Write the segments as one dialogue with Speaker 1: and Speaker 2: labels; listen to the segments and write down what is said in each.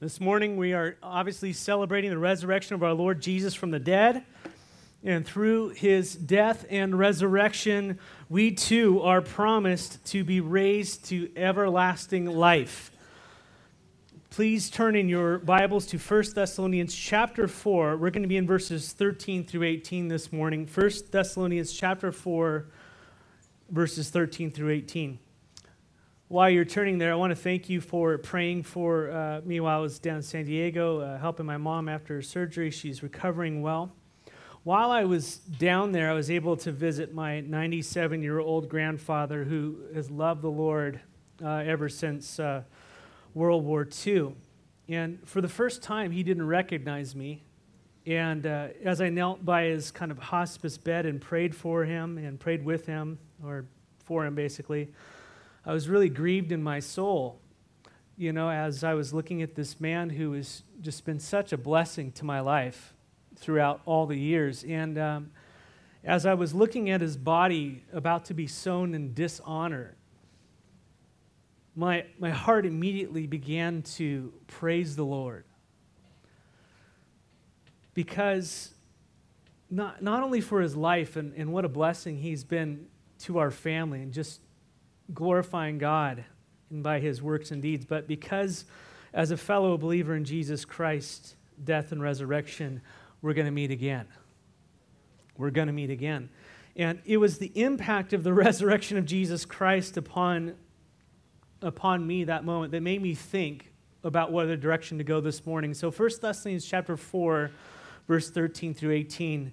Speaker 1: This morning, we are obviously celebrating the resurrection of our Lord Jesus from the dead. And through his death and resurrection, we too are promised to be raised to everlasting life. Please turn in your Bibles to 1 Thessalonians chapter 4. We're going to be in verses 13 through 18 this morning. 1 Thessalonians chapter 4, verses 13 through 18 while you're turning there, I want to thank you for praying for uh, me while I was down in San Diego, uh, helping my mom after her surgery. She's recovering well. While I was down there, I was able to visit my 97 year old grandfather who has loved the Lord uh, ever since uh, World War II. And for the first time, he didn't recognize me. And uh, as I knelt by his kind of hospice bed and prayed for him and prayed with him, or for him basically, I was really grieved in my soul, you know, as I was looking at this man who has just been such a blessing to my life throughout all the years. And um, as I was looking at his body about to be sown in dishonor, my, my heart immediately began to praise the Lord. Because not, not only for his life and, and what a blessing he's been to our family and just glorifying God and by his works and deeds, but because as a fellow believer in Jesus Christ, death and resurrection, we're going to meet again. We're going to meet again. And it was the impact of the resurrection of Jesus Christ upon, upon me that moment that made me think about what other direction to go this morning. So 1 Thessalonians chapter 4, verse 13 through 18,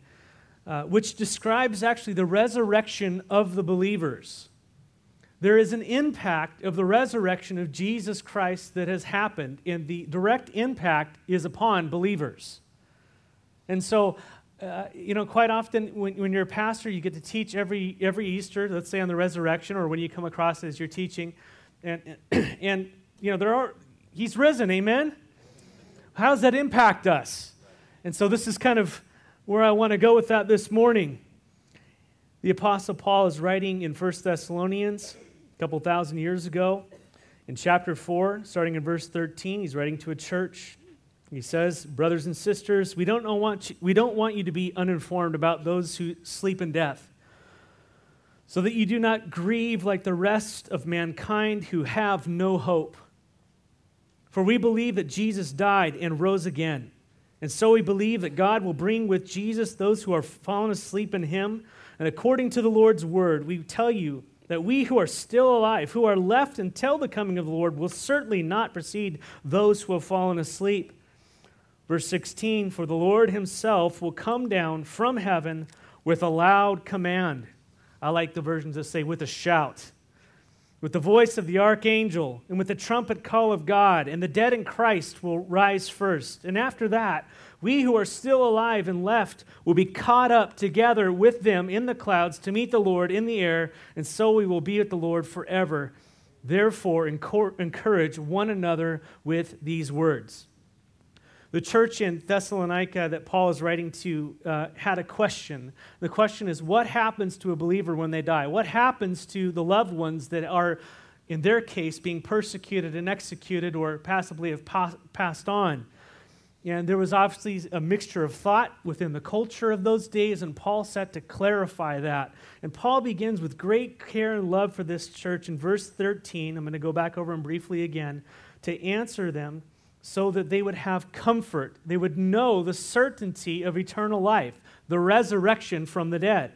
Speaker 1: uh, which describes actually the resurrection of the believers there is an impact of the resurrection of Jesus Christ that has happened, and the direct impact is upon believers. And so, uh, you know, quite often when, when you're a pastor, you get to teach every, every Easter, let's say on the resurrection, or when you come across it as you're teaching. And, and, and you know, there are, he's risen, amen? How does that impact us? And so, this is kind of where I want to go with that this morning. The Apostle Paul is writing in 1 Thessalonians a couple thousand years ago. In chapter 4, starting in verse 13, he's writing to a church. He says, Brothers and sisters, we don't, know want you, we don't want you to be uninformed about those who sleep in death, so that you do not grieve like the rest of mankind who have no hope. For we believe that Jesus died and rose again. And so we believe that God will bring with Jesus those who are fallen asleep in him. And according to the Lord's word, we tell you that we who are still alive, who are left until the coming of the Lord, will certainly not precede those who have fallen asleep. Verse 16 For the Lord himself will come down from heaven with a loud command. I like the versions that say with a shout, with the voice of the archangel, and with the trumpet call of God, and the dead in Christ will rise first. And after that, we who are still alive and left will be caught up together with them in the clouds to meet the Lord in the air, and so we will be with the Lord forever. Therefore, encourage one another with these words. The church in Thessalonica that Paul is writing to uh, had a question. The question is what happens to a believer when they die? What happens to the loved ones that are, in their case, being persecuted and executed or passively have pa- passed on? And there was obviously a mixture of thought within the culture of those days, and Paul set to clarify that. And Paul begins with great care and love for this church in verse 13. I'm going to go back over them briefly again to answer them so that they would have comfort. They would know the certainty of eternal life, the resurrection from the dead.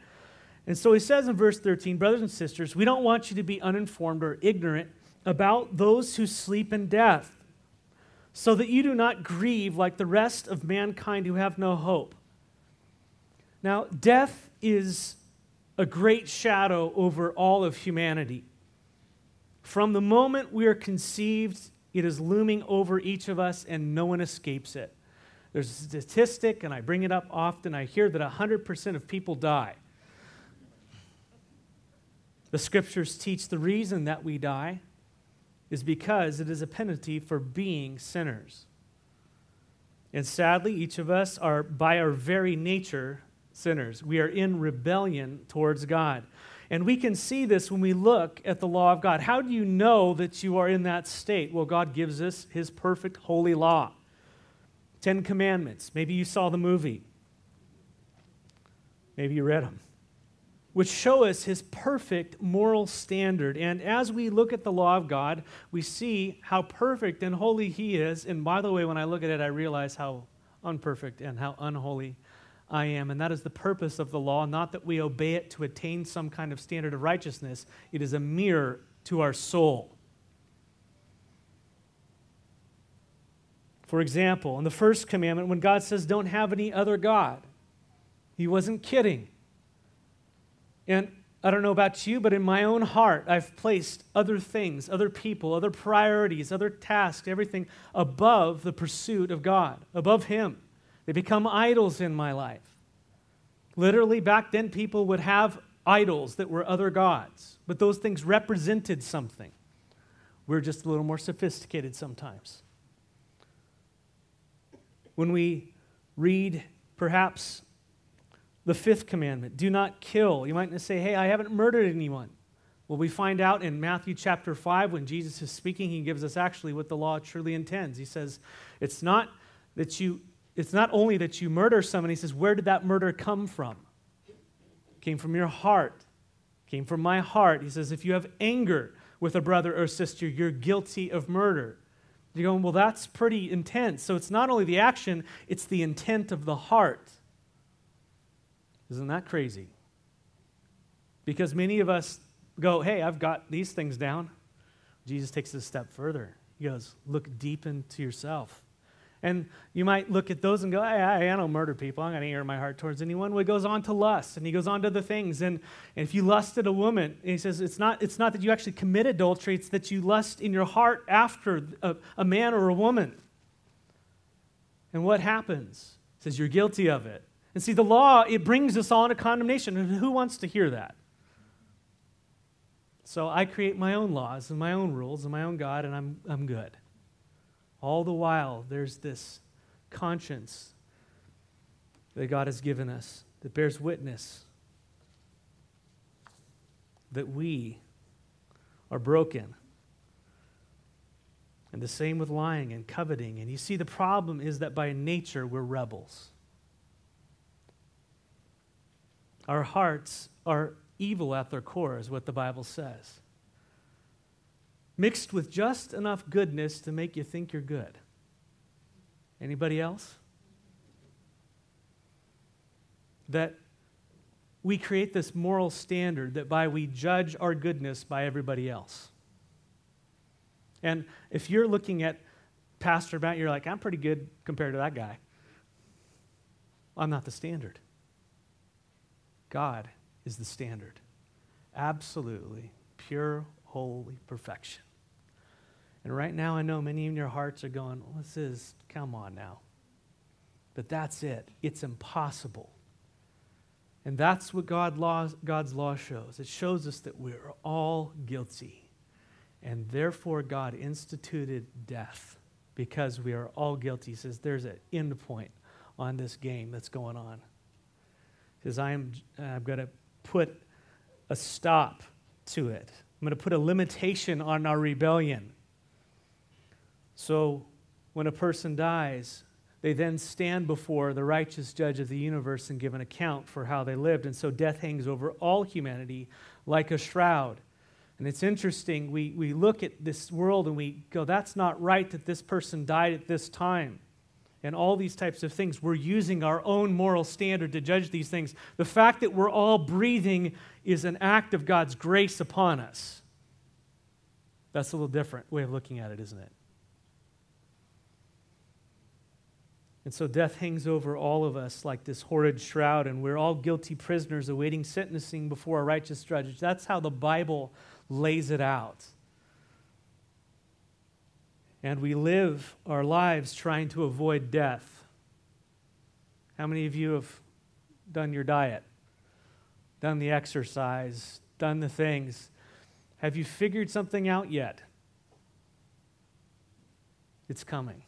Speaker 1: And so he says in verse 13, Brothers and sisters, we don't want you to be uninformed or ignorant about those who sleep in death so that you do not grieve like the rest of mankind who have no hope. Now, death is a great shadow over all of humanity. From the moment we are conceived, it is looming over each of us, and no one escapes it. There's a statistic, and I bring it up often. I hear that 100% of people die. The scriptures teach the reason that we die is because it is a penalty for being sinners. And sadly, each of us are, by our very nature, sinners. We are in rebellion towards God. And we can see this when we look at the law of God. How do you know that you are in that state? Well, God gives us his perfect holy law. Ten Commandments. Maybe you saw the movie. Maybe you read them which show us his perfect moral standard. And as we look at the law of God, we see how perfect and holy he is. And by the way, when I look at it, I realize how unperfect and how unholy I am. And that is the purpose of the law, not that we obey it to attain some kind of standard of righteousness, it is a mirror to our soul. For example, in the first commandment, when God says, Don't have any other God, he wasn't kidding. And I don't know about you, but in my own heart, I've placed other things, other people, other priorities, other tasks, everything above the pursuit of God, above Him. They become idols in my life. Literally, back then, people would have idols that were other gods, but those things represented something. We're just a little more sophisticated sometimes. When we read perhaps the fifth commandment do not kill. You might say, hey, I haven't murdered anyone. Well, we find out in Matthew chapter 5 when Jesus is speaking, he gives us actually what the law truly intends. He says, it's not that you it's not only that you murder someone, he says, where did that murder come from? It came from your heart. It came from my heart. He says, if you have anger with a brother or sister, you're guilty of murder. You're going, well, that's pretty intense. So it's not only the action, it's the intent of the heart. Isn't that crazy? Because many of us go, hey, I've got these things down. Jesus takes it a step further. He goes, look deep into yourself. And you might look at those and go, hey, I, I don't murder people. I'm going to my heart towards anyone. Well, he goes on to lust, and he goes on to the things. And, and if you lusted a woman, he says it's not, it's not that you actually commit adultery, it's that you lust in your heart after a, a man or a woman. And what happens? He says you're guilty of it. And see, the law, it brings us all into condemnation. And who wants to hear that? So I create my own laws and my own rules and my own God, and I'm, I'm good. All the while, there's this conscience that God has given us that bears witness that we are broken. And the same with lying and coveting. And you see, the problem is that by nature, we're rebels. Our hearts are evil at their core, is what the Bible says. Mixed with just enough goodness to make you think you're good. Anybody else? That we create this moral standard that by we judge our goodness by everybody else. And if you're looking at Pastor Matt, you're like, I'm pretty good compared to that guy. I'm not the standard. God is the standard. Absolutely pure, holy perfection. And right now, I know many in your hearts are going, well, this is, come on now. But that's it. It's impossible. And that's what God law, God's law shows. It shows us that we're all guilty. And therefore, God instituted death because we are all guilty. He says there's an end point on this game that's going on says, I am, I'm going to put a stop to it. I'm going to put a limitation on our rebellion. So when a person dies, they then stand before the righteous judge of the universe and give an account for how they lived. And so death hangs over all humanity like a shroud. And it's interesting, we, we look at this world and we go, that's not right that this person died at this time and all these types of things. We're using our own moral standard to judge these things. The fact that we're all breathing is an act of God's grace upon us. That's a little different way of looking at it, isn't it? And so death hangs over all of us like this horrid shroud, and we're all guilty prisoners awaiting sentencing before a righteous judge. That's how the Bible lays it out. And we live our lives trying to avoid death. How many of you have done your diet, done the exercise, done the things? Have you figured something out yet? It's coming.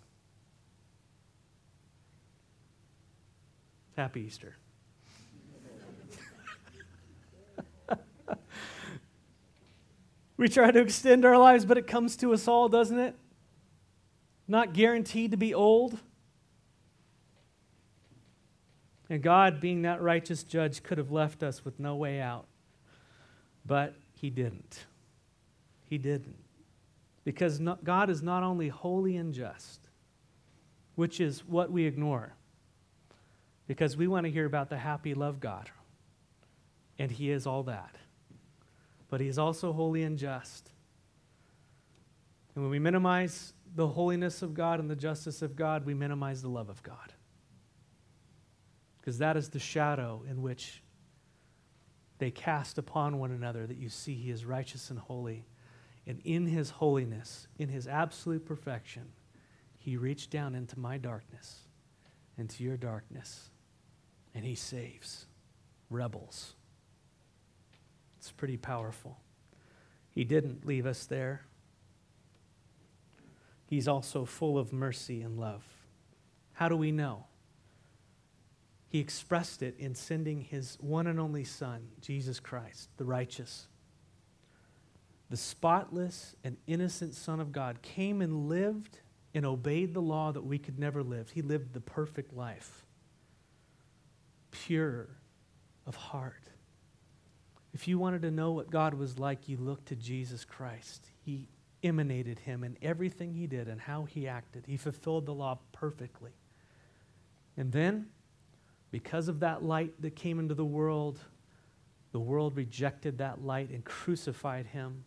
Speaker 1: Happy Easter. we try to extend our lives, but it comes to us all, doesn't it? Not guaranteed to be old. And God, being that righteous judge, could have left us with no way out. But He didn't. He didn't. Because God is not only holy and just, which is what we ignore, because we want to hear about the happy love God. And He is all that. But He is also holy and just. And when we minimize the holiness of God and the justice of God, we minimize the love of God because that is the shadow in which they cast upon one another that you see he is righteous and holy. And in his holiness, in his absolute perfection, he reached down into my darkness, into your darkness, and he saves rebels. It's pretty powerful. He didn't leave us there. He's also full of mercy and love. How do we know? He expressed it in sending his one and only Son, Jesus Christ, the righteous. The spotless and innocent Son of God came and lived and obeyed the law that we could never live. He lived the perfect life, pure of heart. If you wanted to know what God was like, you look to Jesus Christ. He emanated him in everything he did and how he acted. He fulfilled the law perfectly. And then because of that light that came into the world, the world rejected that light and crucified him.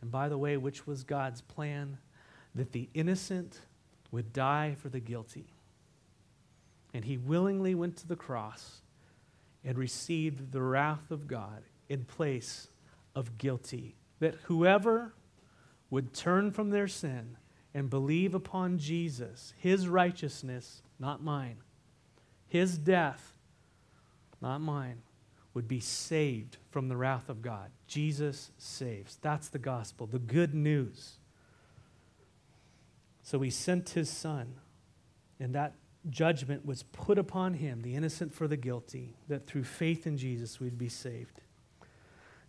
Speaker 1: And by the way, which was God's plan? That the innocent would die for the guilty. And he willingly went to the cross and received the wrath of God in place of guilty. That whoever would turn from their sin and believe upon Jesus, his righteousness, not mine, his death, not mine, would be saved from the wrath of God. Jesus saves. That's the gospel, the good news. So he sent his son, and that judgment was put upon him, the innocent for the guilty, that through faith in Jesus we'd be saved.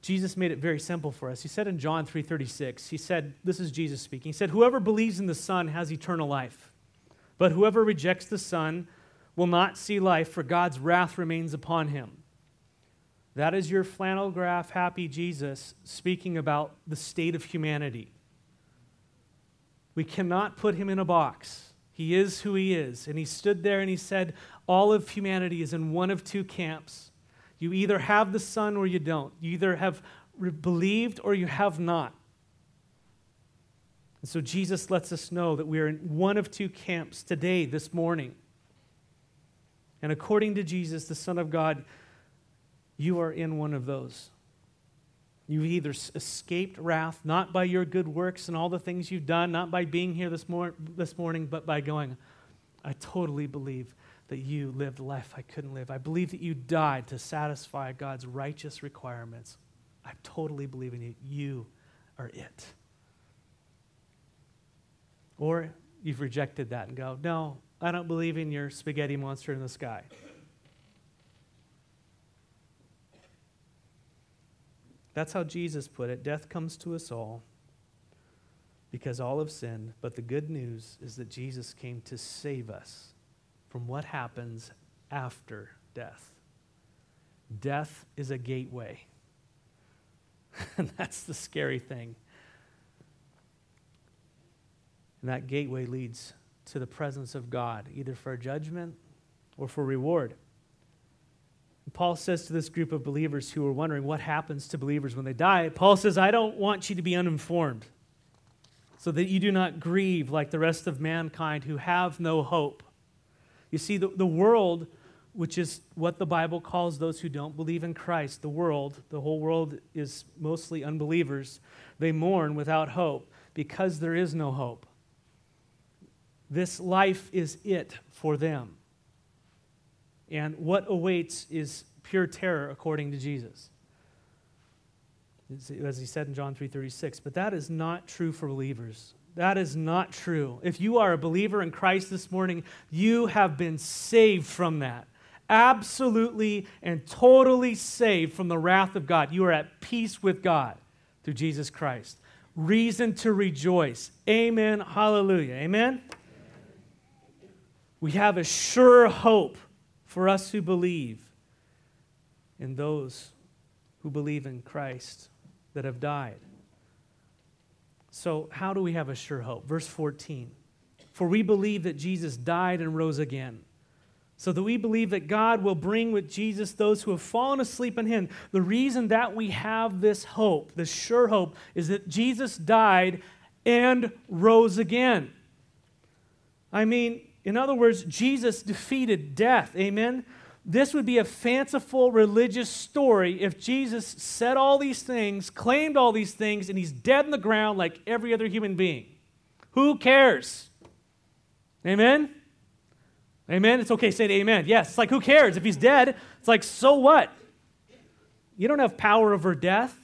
Speaker 1: Jesus made it very simple for us. He said in John 3:36, he said, this is Jesus speaking. He said, "Whoever believes in the Son has eternal life. But whoever rejects the Son will not see life, for God's wrath remains upon him. That is your flannel graph, happy Jesus, speaking about the state of humanity. We cannot put him in a box. He is who he is. And he stood there and he said, All of humanity is in one of two camps. You either have the Son or you don't. You either have believed or you have not. And so Jesus lets us know that we are in one of two camps today, this morning. And according to Jesus, the Son of God, you are in one of those. You've either escaped wrath, not by your good works and all the things you've done, not by being here this, mor- this morning, but by going, I totally believe that you lived life I couldn't live. I believe that you died to satisfy God's righteous requirements. I totally believe in you. You are it. Or you've rejected that and go, No, I don't believe in your spaghetti monster in the sky. That's how Jesus put it. Death comes to us all because all have sinned. But the good news is that Jesus came to save us from what happens after death. Death is a gateway. and that's the scary thing. And that gateway leads to the presence of God, either for judgment or for reward. Paul says to this group of believers who are wondering what happens to believers when they die, Paul says, I don't want you to be uninformed so that you do not grieve like the rest of mankind who have no hope. You see, the, the world, which is what the Bible calls those who don't believe in Christ, the world, the whole world is mostly unbelievers, they mourn without hope because there is no hope. This life is it for them. And what awaits is pure terror according to Jesus. As he said in John 3:36, but that is not true for believers. That is not true. If you are a believer in Christ this morning, you have been saved from that. Absolutely and totally saved from the wrath of God. You are at peace with God through Jesus Christ. Reason to rejoice. Amen. Hallelujah. Amen. We have a sure hope for us who believe in those who believe in Christ that have died. So, how do we have a sure hope? Verse 14 For we believe that Jesus died and rose again so that we believe that God will bring with Jesus those who have fallen asleep in him. The reason that we have this hope, this sure hope, is that Jesus died and rose again. I mean, in other words, Jesus defeated death. Amen? This would be a fanciful religious story if Jesus said all these things, claimed all these things, and he's dead in the ground like every other human being. Who cares? Amen? Amen? It's okay, say amen. Yes, it's like, who cares? If he's dead, it's like, so what? You don't have power over death.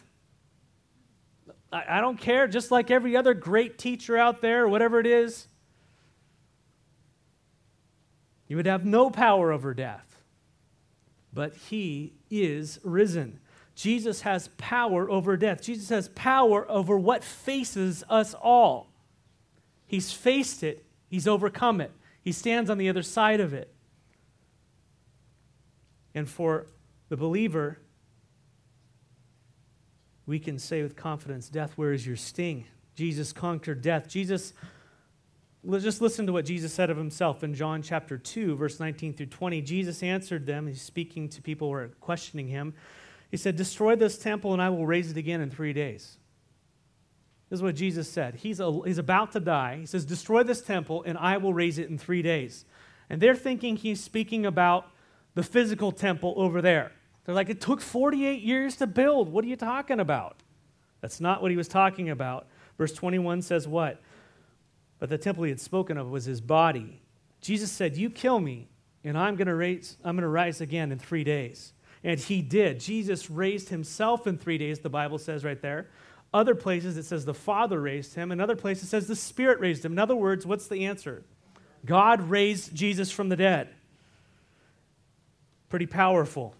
Speaker 1: I, I don't care, just like every other great teacher out there, or whatever it is. You would have no power over death. But he is risen. Jesus has power over death. Jesus has power over what faces us all. He's faced it, he's overcome it. He stands on the other side of it. And for the believer, we can say with confidence, Death, where is your sting? Jesus conquered death. Jesus, just listen to what Jesus said of himself in John chapter 2, verse 19 through 20. Jesus answered them. He's speaking to people who are questioning him. He said, Destroy this temple, and I will raise it again in three days. This is what Jesus said. He's, a, he's about to die. He says, Destroy this temple, and I will raise it in three days. And they're thinking he's speaking about the physical temple over there. They're like, It took 48 years to build. What are you talking about? That's not what he was talking about. Verse 21 says, What? But the temple he had spoken of was his body. Jesus said, You kill me, and I'm going to raise, I'm going to rise again in three days. And he did. Jesus raised himself in three days, the Bible says right there. Other places it says the Father raised him. In other places it says the Spirit raised him. In other words, what's the answer? God raised Jesus from the dead. Pretty powerful.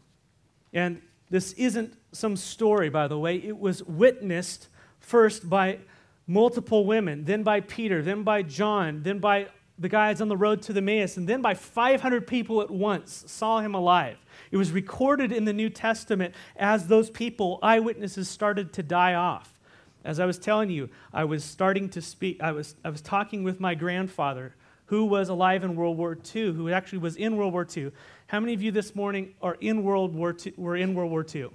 Speaker 1: And this isn't some story, by the way. It was witnessed first by multiple women, then by Peter, then by John, then by the guys on the road to the Emmaus, and then by 500 people at once saw him alive. It was recorded in the New Testament as those people, eyewitnesses, started to die off. As I was telling you, I was starting to speak, I was, I was talking with my grandfather who was alive in World War II, who actually was in World War II. How many of you this morning are in World War II, were in World War II?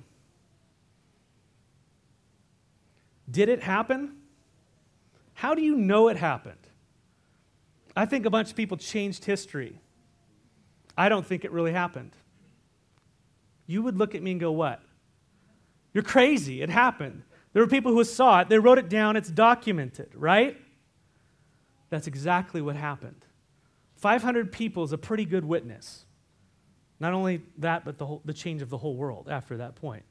Speaker 1: Did it happen? How do you know it happened? I think a bunch of people changed history. I don't think it really happened. You would look at me and go, What? You're crazy. It happened. There were people who saw it, they wrote it down, it's documented, right? That's exactly what happened. 500 people is a pretty good witness. Not only that, but the, whole, the change of the whole world after that point.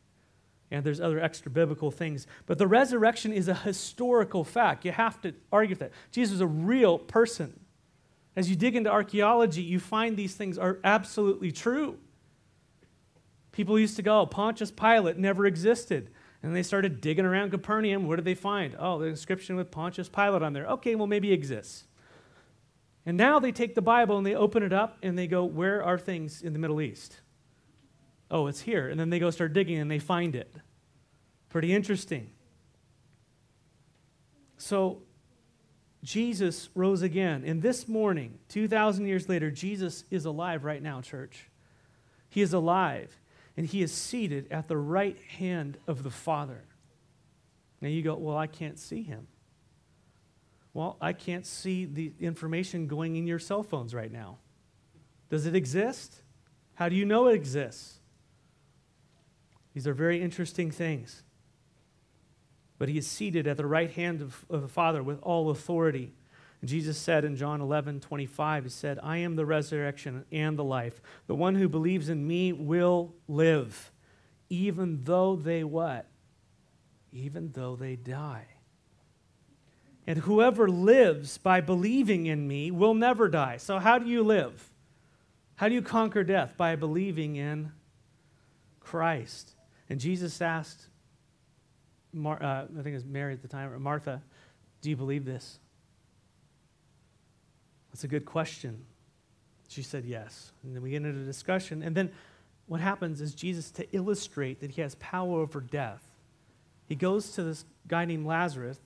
Speaker 1: And there's other extra biblical things. But the resurrection is a historical fact. You have to argue that. Jesus was a real person. As you dig into archaeology, you find these things are absolutely true. People used to go, oh, Pontius Pilate never existed. And they started digging around Capernaum. What did they find? Oh, the inscription with Pontius Pilate on there. Okay, well, maybe it exists. And now they take the Bible and they open it up and they go, Where are things in the Middle East? Oh, it's here. And then they go start digging and they find it. Pretty interesting. So, Jesus rose again. And this morning, 2,000 years later, Jesus is alive right now, church. He is alive and he is seated at the right hand of the Father. Now you go, Well, I can't see him. Well, I can't see the information going in your cell phones right now. Does it exist? How do you know it exists? These are very interesting things. But he is seated at the right hand of, of the Father with all authority. And Jesus said in John 11, 25, He said, I am the resurrection and the life. The one who believes in me will live, even though they what? Even though they die. And whoever lives by believing in me will never die. So, how do you live? How do you conquer death? By believing in Christ. And Jesus asked Mar- uh, I think it was Mary at the time, Martha, do you believe this? That's a good question. She said yes. And then we get into a discussion. And then what happens is Jesus, to illustrate that he has power over death, he goes to this guy named Lazarus,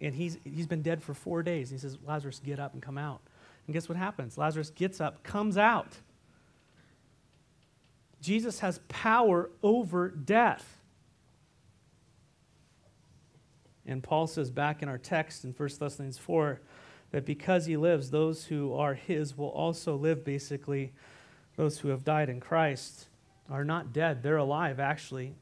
Speaker 1: and he's, he's been dead for four days. He says, Lazarus, get up and come out. And guess what happens? Lazarus gets up, comes out. Jesus has power over death. And Paul says back in our text in 1 Thessalonians 4 that because he lives, those who are his will also live, basically. Those who have died in Christ are not dead, they're alive, actually.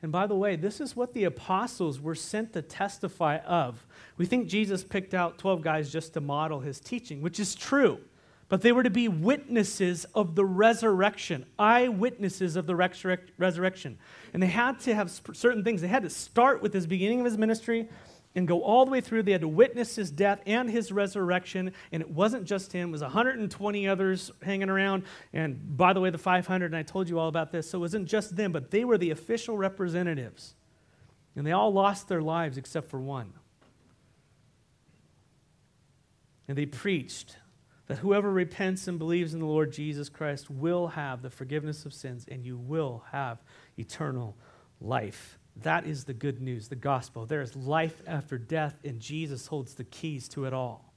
Speaker 1: And by the way, this is what the apostles were sent to testify of. We think Jesus picked out 12 guys just to model his teaching, which is true. But they were to be witnesses of the resurrection, eyewitnesses of the resurrection. And they had to have certain things. They had to start with his beginning of his ministry and go all the way through. They had to witness his death and his resurrection. And it wasn't just him, it was 120 others hanging around. And by the way, the 500, and I told you all about this. So it wasn't just them, but they were the official representatives. And they all lost their lives except for one. And they preached that whoever repents and believes in the Lord Jesus Christ will have the forgiveness of sins and you will have eternal life. That is the good news, the gospel. There is life after death, and Jesus holds the keys to it all.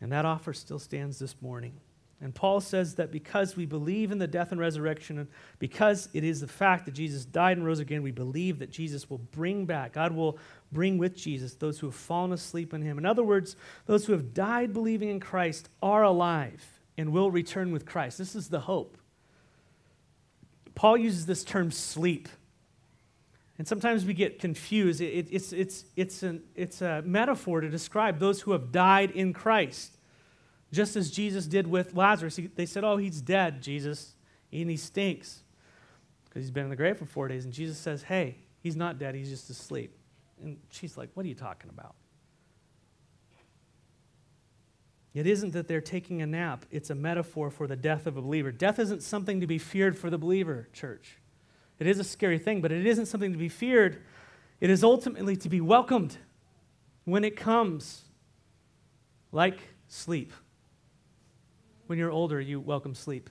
Speaker 1: And that offer still stands this morning. And Paul says that because we believe in the death and resurrection, because it is the fact that Jesus died and rose again, we believe that Jesus will bring back, God will bring with Jesus those who have fallen asleep in him. In other words, those who have died believing in Christ are alive and will return with Christ. This is the hope. Paul uses this term sleep. And sometimes we get confused. It, it, it's, it's, it's, an, it's a metaphor to describe those who have died in Christ. Just as Jesus did with Lazarus. He, they said, Oh, he's dead, Jesus, and he stinks because he's been in the grave for four days. And Jesus says, Hey, he's not dead, he's just asleep. And she's like, What are you talking about? It isn't that they're taking a nap, it's a metaphor for the death of a believer. Death isn't something to be feared for the believer, church. It is a scary thing, but it isn't something to be feared. It is ultimately to be welcomed when it comes, like sleep. When you're older, you welcome sleep.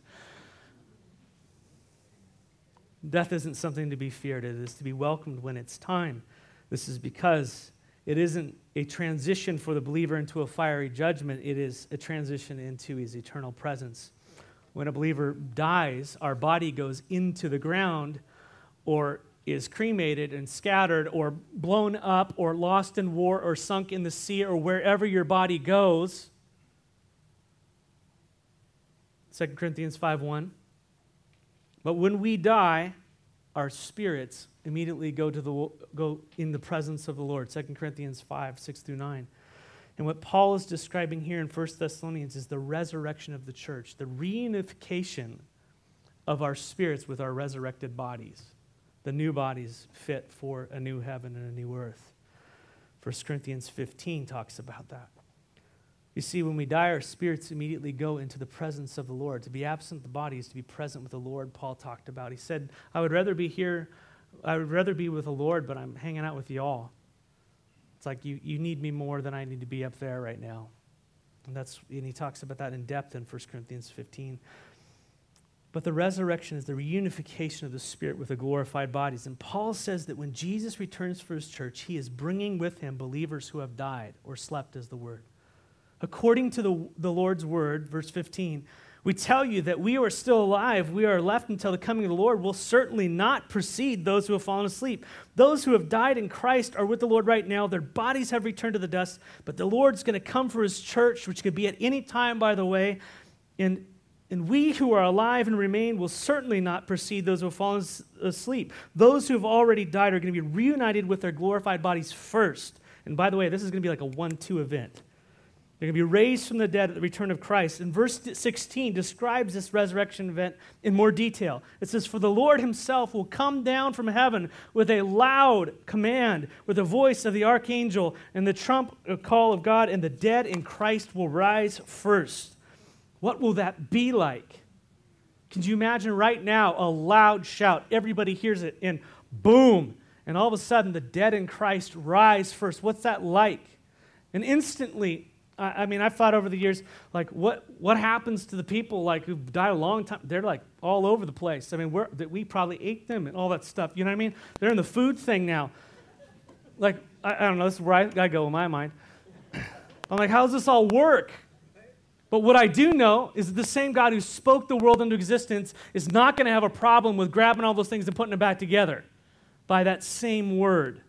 Speaker 1: Death isn't something to be feared, it is to be welcomed when it's time. This is because it isn't a transition for the believer into a fiery judgment, it is a transition into his eternal presence. When a believer dies, our body goes into the ground or is cremated and scattered or blown up or lost in war or sunk in the sea or wherever your body goes. 2 Corinthians 5:1. But when we die, our spirits immediately go to the go in the presence of the Lord. 2 Corinthians 5, 6 through 9. And what Paul is describing here in 1 Thessalonians is the resurrection of the church, the reunification of our spirits with our resurrected bodies, the new bodies fit for a new heaven and a new earth. 1 Corinthians 15 talks about that. You see, when we die, our spirits immediately go into the presence of the Lord. To be absent the body is to be present with the Lord, Paul talked about. He said, I would rather be here I would rather be with the Lord, but I'm hanging out with y'all. It's like you, you need me more than I need to be up there right now. And that's and he talks about that in depth in 1 Corinthians 15. But the resurrection is the reunification of the Spirit with the glorified bodies. And Paul says that when Jesus returns for his church, he is bringing with him believers who have died or slept, as the word. According to the, the Lord's word, verse 15, we tell you that we are still alive, we are left until the coming of the Lord, will certainly not precede those who have fallen asleep. Those who have died in Christ are with the Lord right now. Their bodies have returned to the dust, but the Lord's going to come for his church, which could be at any time, by the way. And, and we who are alive and remain will certainly not precede those who have fallen asleep. Those who have already died are going to be reunited with their glorified bodies first. And by the way, this is going to be like a one two event. They're going to be raised from the dead at the return of Christ. And verse 16 describes this resurrection event in more detail. It says, For the Lord himself will come down from heaven with a loud command, with the voice of the archangel and the trump uh, call of God, and the dead in Christ will rise first. What will that be like? Can you imagine right now a loud shout? Everybody hears it, and boom, And all of a sudden, the dead in Christ rise first. What's that like? And instantly, I, I mean, I've thought over the years, like, what, what happens to the people like who died a long time? They're like all over the place. I mean, we're, we probably ate them and all that stuff. You know what I mean? They're in the food thing now. Like, I, I don't know. This is where I, I go in my mind. I'm like, how does this all work? But what I do know is that the same God who spoke the world into existence is not going to have a problem with grabbing all those things and putting them back together by that same word.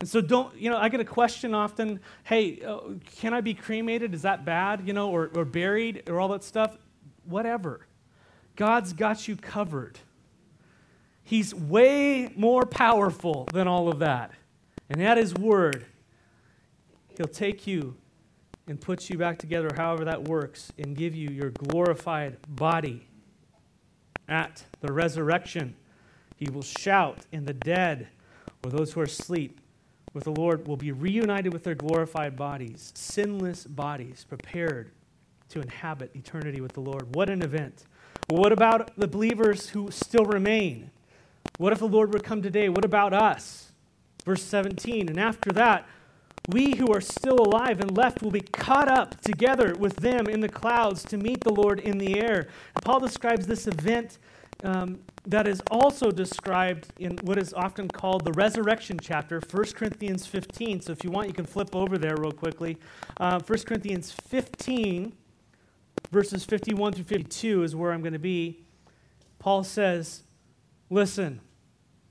Speaker 1: And so don't, you know, I get a question often, hey, uh, can I be cremated? Is that bad? You know, or, or buried or all that stuff? Whatever. God's got you covered. He's way more powerful than all of that. And at His word, He'll take you and put you back together, however that works, and give you your glorified body. At the resurrection, he will shout, and the dead, or those who are asleep, with the Lord will be reunited with their glorified bodies, sinless bodies, prepared to inhabit eternity with the Lord. What an event! What about the believers who still remain? What if the Lord would come today? What about us? Verse 17, and after that, we who are still alive and left will be caught up together with them in the clouds to meet the Lord in the air. Paul describes this event um, that is also described in what is often called the resurrection chapter, 1 Corinthians 15. So if you want, you can flip over there real quickly. Uh, 1 Corinthians 15, verses 51 through 52 is where I'm going to be. Paul says, Listen,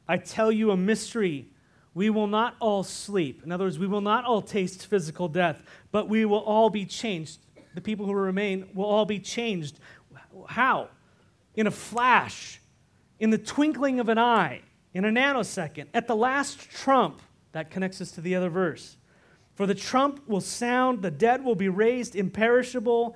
Speaker 1: I tell you a mystery we will not all sleep. In other words, we will not all taste physical death, but we will all be changed. The people who remain will all be changed. How? In a flash, in the twinkling of an eye, in a nanosecond, at the last trump. That connects us to the other verse. For the trump will sound, the dead will be raised imperishable,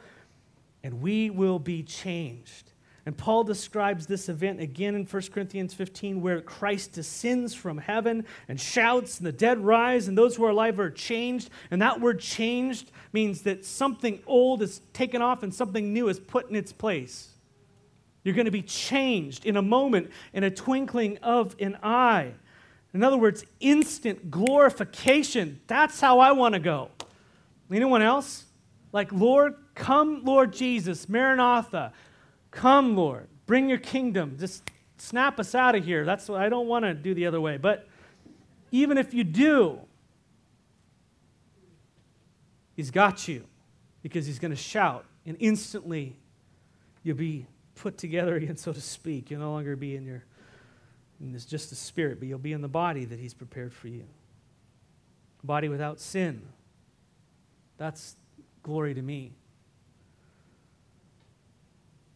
Speaker 1: and we will be changed. And Paul describes this event again in 1 Corinthians 15, where Christ descends from heaven and shouts, and the dead rise, and those who are alive are changed. And that word changed means that something old is taken off and something new is put in its place. You're going to be changed in a moment, in a twinkling of an eye. In other words, instant glorification. That's how I want to go. Anyone else? Like, Lord, come, Lord Jesus, Maranatha. Come, Lord, bring your kingdom. Just snap us out of here. That's what I don't want to do the other way. But even if you do, He's got you because He's going to shout, and instantly you'll be put together again, so to speak. You'll no longer be in your, in this just the spirit, but you'll be in the body that He's prepared for you. Body without sin. That's glory to me.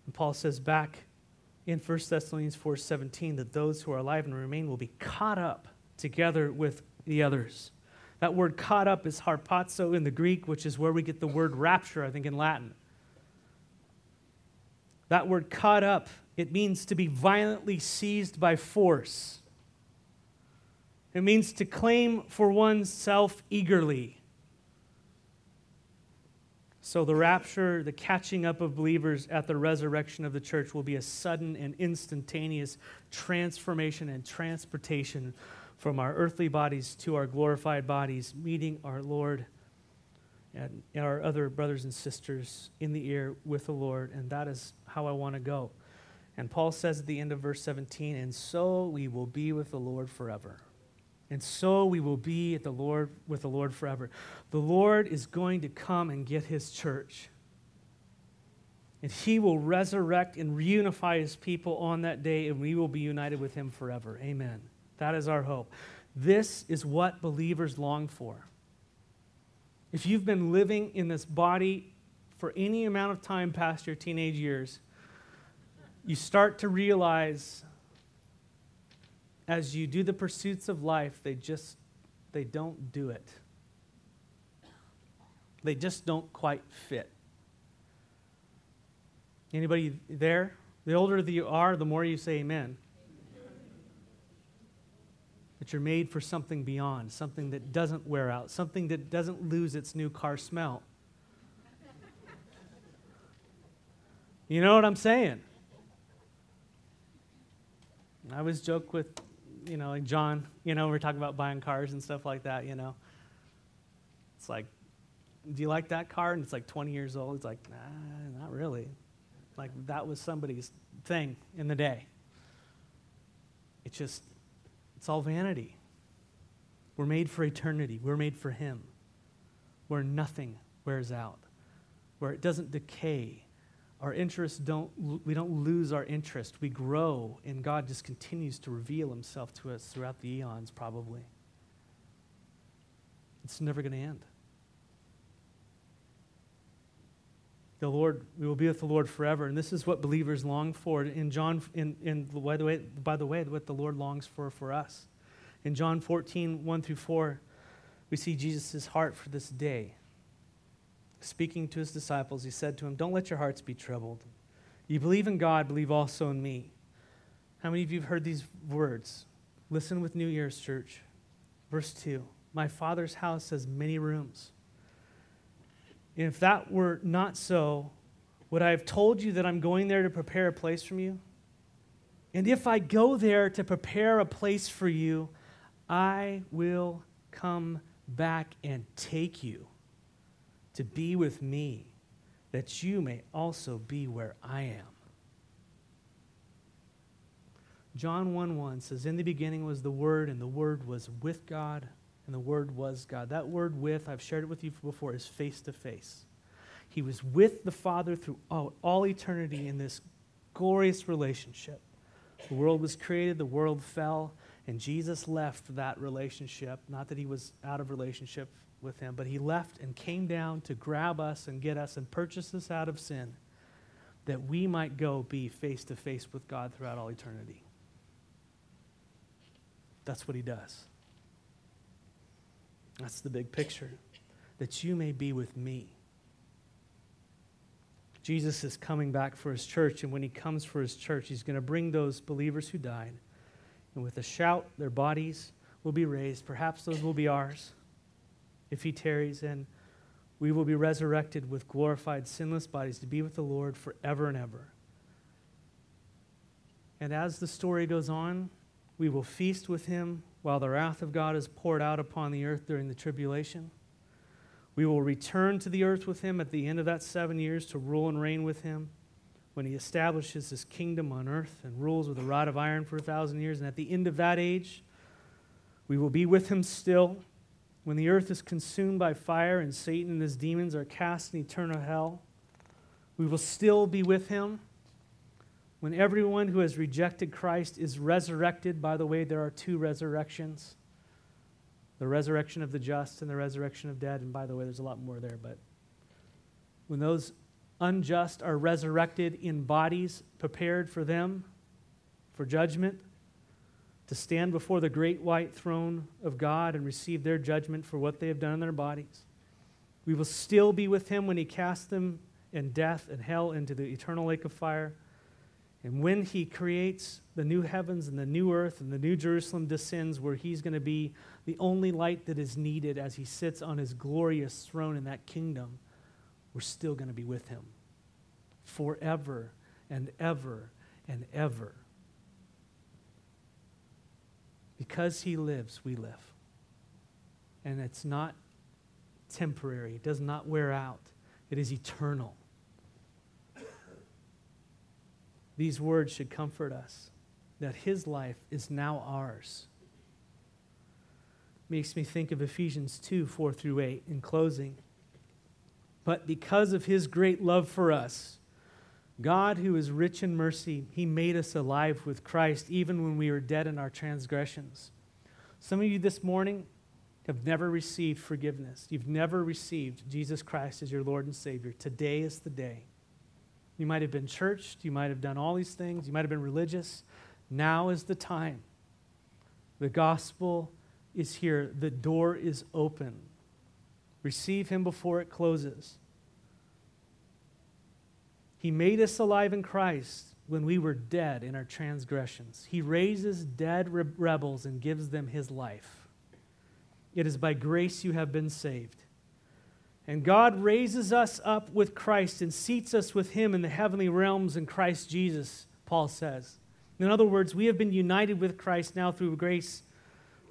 Speaker 1: And Paul says back in 1 Thessalonians 4:17 that those who are alive and remain will be caught up together with the others. That word caught up is harpazo in the Greek, which is where we get the word rapture, I think, in Latin. That word caught up, it means to be violently seized by force. It means to claim for oneself eagerly. So, the rapture, the catching up of believers at the resurrection of the church will be a sudden and instantaneous transformation and transportation from our earthly bodies to our glorified bodies, meeting our Lord and our other brothers and sisters in the air with the Lord. And that is how I want to go. And Paul says at the end of verse 17, and so we will be with the Lord forever. And so we will be at the Lord with the Lord forever. The Lord is going to come and get his church. And he will resurrect and reunify his people on that day, and we will be united with him forever. Amen. That is our hope. This is what believers long for. If you've been living in this body for any amount of time past your teenage years, you start to realize as you do the pursuits of life, they just they don't do it. They just don't quite fit. Anybody there? The older that you are, the more you say amen. That you're made for something beyond, something that doesn't wear out, something that doesn't lose its new car smell. You know what I'm saying? I always joke with you know, like John, you know, we're talking about buying cars and stuff like that, you know. It's like, do you like that car? And it's like 20 years old. It's like, nah, not really. Like that was somebody's thing in the day. It's just, it's all vanity. We're made for eternity. We're made for Him, where nothing wears out, where it doesn't decay. Our interests don't, we don't lose our interest. We grow, and God just continues to reveal Himself to us throughout the eons, probably. It's never going to end. The Lord, we will be with the Lord forever. And this is what believers long for. In John, in, in by the way, by the way, what the Lord longs for for us. In John 14, 1 through 4, we see Jesus' heart for this day. Speaking to his disciples, he said to him, Don't let your hearts be troubled. You believe in God, believe also in me. How many of you have heard these words? Listen with New Year's church. Verse 2 My Father's house has many rooms. And if that were not so, would I have told you that I'm going there to prepare a place for you? And if I go there to prepare a place for you, I will come back and take you to be with me, that you may also be where I am. John 1 1 says, In the beginning was the Word, and the Word was with God and the Word was God. That word with, I've shared it with you before, is face to face. He was with the Father through all, all eternity in this glorious relationship. The world was created, the world fell, and Jesus left that relationship. Not that he was out of relationship with him, but he left and came down to grab us and get us and purchase us out of sin that we might go be face to face with God throughout all eternity. That's what he does. That's the big picture. That you may be with me. Jesus is coming back for his church, and when he comes for his church, he's going to bring those believers who died. And with a shout, their bodies will be raised. Perhaps those will be ours if he tarries, and we will be resurrected with glorified, sinless bodies to be with the Lord forever and ever. And as the story goes on, we will feast with him while the wrath of God is poured out upon the earth during the tribulation. We will return to the earth with him at the end of that seven years to rule and reign with him when he establishes his kingdom on earth and rules with a rod of iron for a thousand years. And at the end of that age, we will be with him still when the earth is consumed by fire and Satan and his demons are cast in eternal hell. We will still be with him when everyone who has rejected Christ is resurrected, by the way, there are two resurrections the resurrection of the just and the resurrection of dead. And by the way, there's a lot more there, but when those unjust are resurrected in bodies prepared for them for judgment, to stand before the great white throne of God and receive their judgment for what they have done in their bodies. We will still be with him when he casts them in death and hell into the eternal lake of fire. And when he creates the new heavens and the new earth and the new Jerusalem descends, where he's going to be the only light that is needed as he sits on his glorious throne in that kingdom, we're still going to be with him forever and ever and ever. Because he lives, we live. And it's not temporary, it does not wear out, it is eternal. These words should comfort us that his life is now ours. Makes me think of Ephesians 2 4 through 8 in closing. But because of his great love for us, God, who is rich in mercy, he made us alive with Christ even when we were dead in our transgressions. Some of you this morning have never received forgiveness. You've never received Jesus Christ as your Lord and Savior. Today is the day. You might have been churched. You might have done all these things. You might have been religious. Now is the time. The gospel is here. The door is open. Receive him before it closes. He made us alive in Christ when we were dead in our transgressions. He raises dead rebels and gives them his life. It is by grace you have been saved. And God raises us up with Christ and seats us with him in the heavenly realms in Christ Jesus, Paul says. In other words, we have been united with Christ now through grace,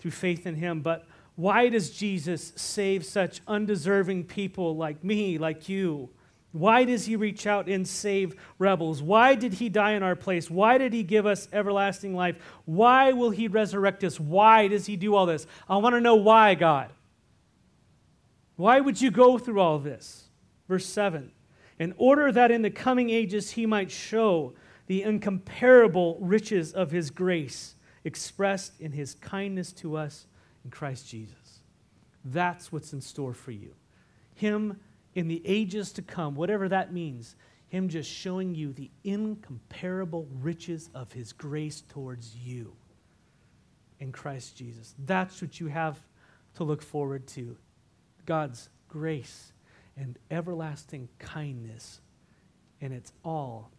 Speaker 1: through faith in Him. But why does Jesus save such undeserving people like me, like you? Why does he reach out and save rebels? Why did he die in our place? Why did he give us everlasting life? Why will he resurrect us? Why does he do all this? I want to know why, God. Why would you go through all this? Verse 7 In order that in the coming ages he might show the incomparable riches of his grace expressed in his kindness to us in Christ Jesus. That's what's in store for you. Him in the ages to come, whatever that means, Him just showing you the incomparable riches of His grace towards you in Christ Jesus. That's what you have to look forward to God's grace and everlasting kindness. And it's all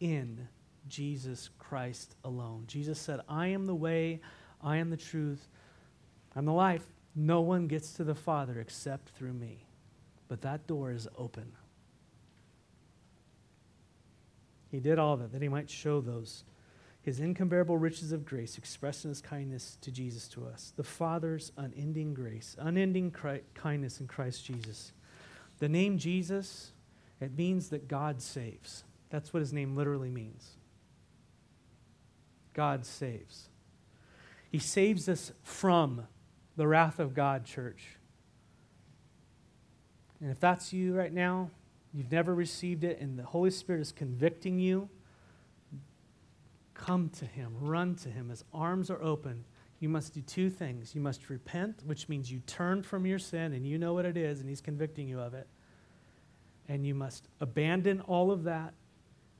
Speaker 1: in Jesus Christ alone. Jesus said, I am the way, I am the truth, I'm the life. No one gets to the Father except through me. But that door is open. He did all that, that he might show those his incomparable riches of grace expressed in his kindness to Jesus to us. The Father's unending grace, unending kindness in Christ Jesus. The name Jesus, it means that God saves. That's what his name literally means. God saves. He saves us from the wrath of God, church. And if that's you right now, you've never received it, and the Holy Spirit is convicting you, come to Him, run to Him. His arms are open. You must do two things. You must repent, which means you turn from your sin and you know what it is, and He's convicting you of it. And you must abandon all of that,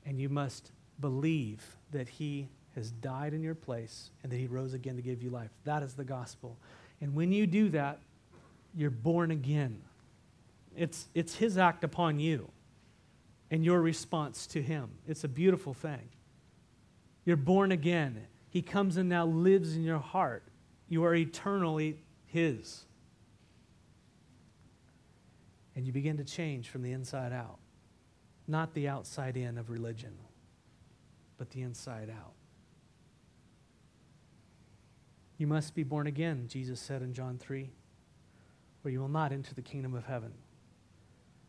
Speaker 1: and you must believe that He has died in your place and that He rose again to give you life. That is the gospel. And when you do that, you're born again. It's, it's His act upon you and your response to Him. It's a beautiful thing. You're born again. He comes and now lives in your heart. You are eternally His. And you begin to change from the inside out. Not the outside in of religion, but the inside out. You must be born again, Jesus said in John 3, or you will not enter the kingdom of heaven.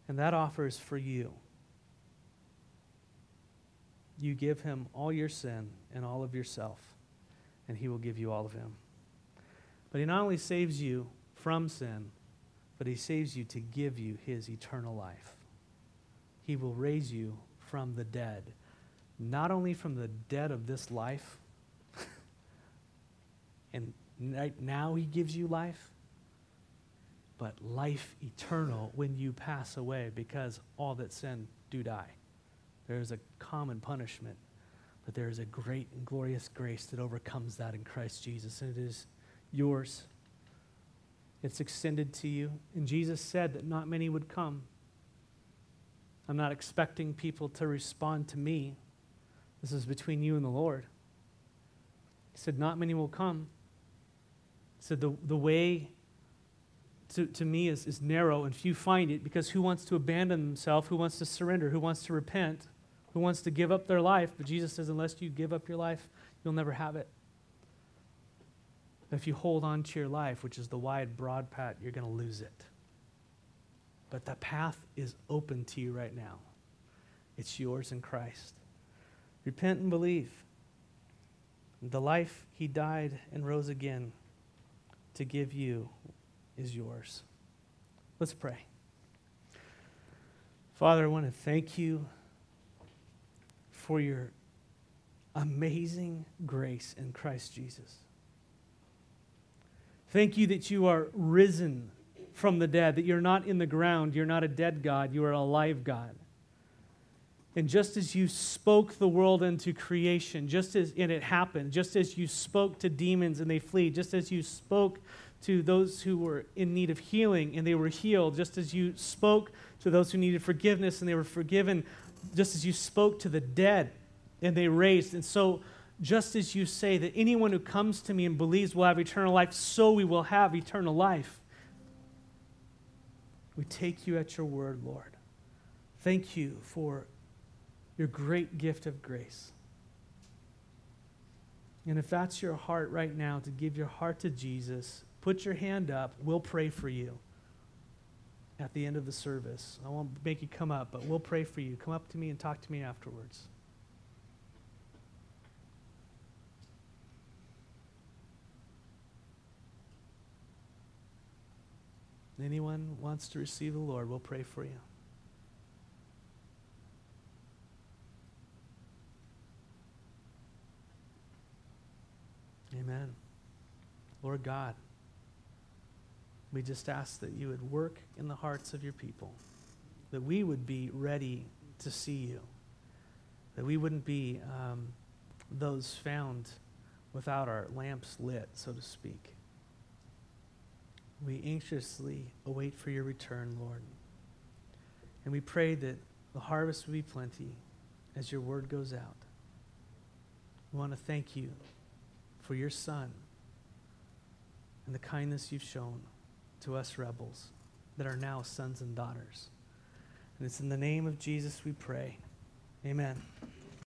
Speaker 1: And that offer is for you. You give him all your sin and all of yourself, and he will give you all of him. But he not only saves you from sin, but he saves you to give you his eternal life. He will raise you from the dead, not only from the dead of this life, and right now he gives you life, but life eternal when you pass away because all that sin do die. There is a common punishment, but there is a great and glorious grace that overcomes that in Christ Jesus, and it is yours. It's extended to you. And Jesus said that not many would come. I'm not expecting people to respond to me. This is between you and the Lord. He said, Not many will come. So the, the way to, to me is, is narrow and few find it because who wants to abandon themselves? Who wants to surrender? Who wants to repent? Who wants to give up their life? But Jesus says, unless you give up your life, you'll never have it. If you hold on to your life, which is the wide, broad path, you're going to lose it. But the path is open to you right now. It's yours in Christ. Repent and believe. The life he died and rose again to give you is yours. Let's pray. Father, I want to thank you for your amazing grace in Christ Jesus. Thank you that you are risen from the dead, that you're not in the ground, you're not a dead God, you are a live God. And just as you spoke the world into creation, just as and it happened, just as you spoke to demons and they flee, just as you spoke to those who were in need of healing and they were healed, just as you spoke to those who needed forgiveness and they were forgiven, just as you spoke to the dead and they raised. And so, just as you say that anyone who comes to me and believes will have eternal life, so we will have eternal life. We take you at your word, Lord. Thank you for your great gift of grace. And if that's your heart right now, to give your heart to Jesus, put your hand up. We'll pray for you at the end of the service. I won't make you come up, but we'll pray for you. Come up to me and talk to me afterwards. Anyone wants to receive the Lord, we'll pray for you. Amen. Lord God, we just ask that you would work in the hearts of your people, that we would be ready to see you, that we wouldn't be um, those found without our lamps lit, so to speak. We anxiously await for your return, Lord. And we pray that the harvest will be plenty as your word goes out. We want to thank you for your Son and the kindness you've shown to us rebels that are now sons and daughters. And it's in the name of Jesus we pray. Amen.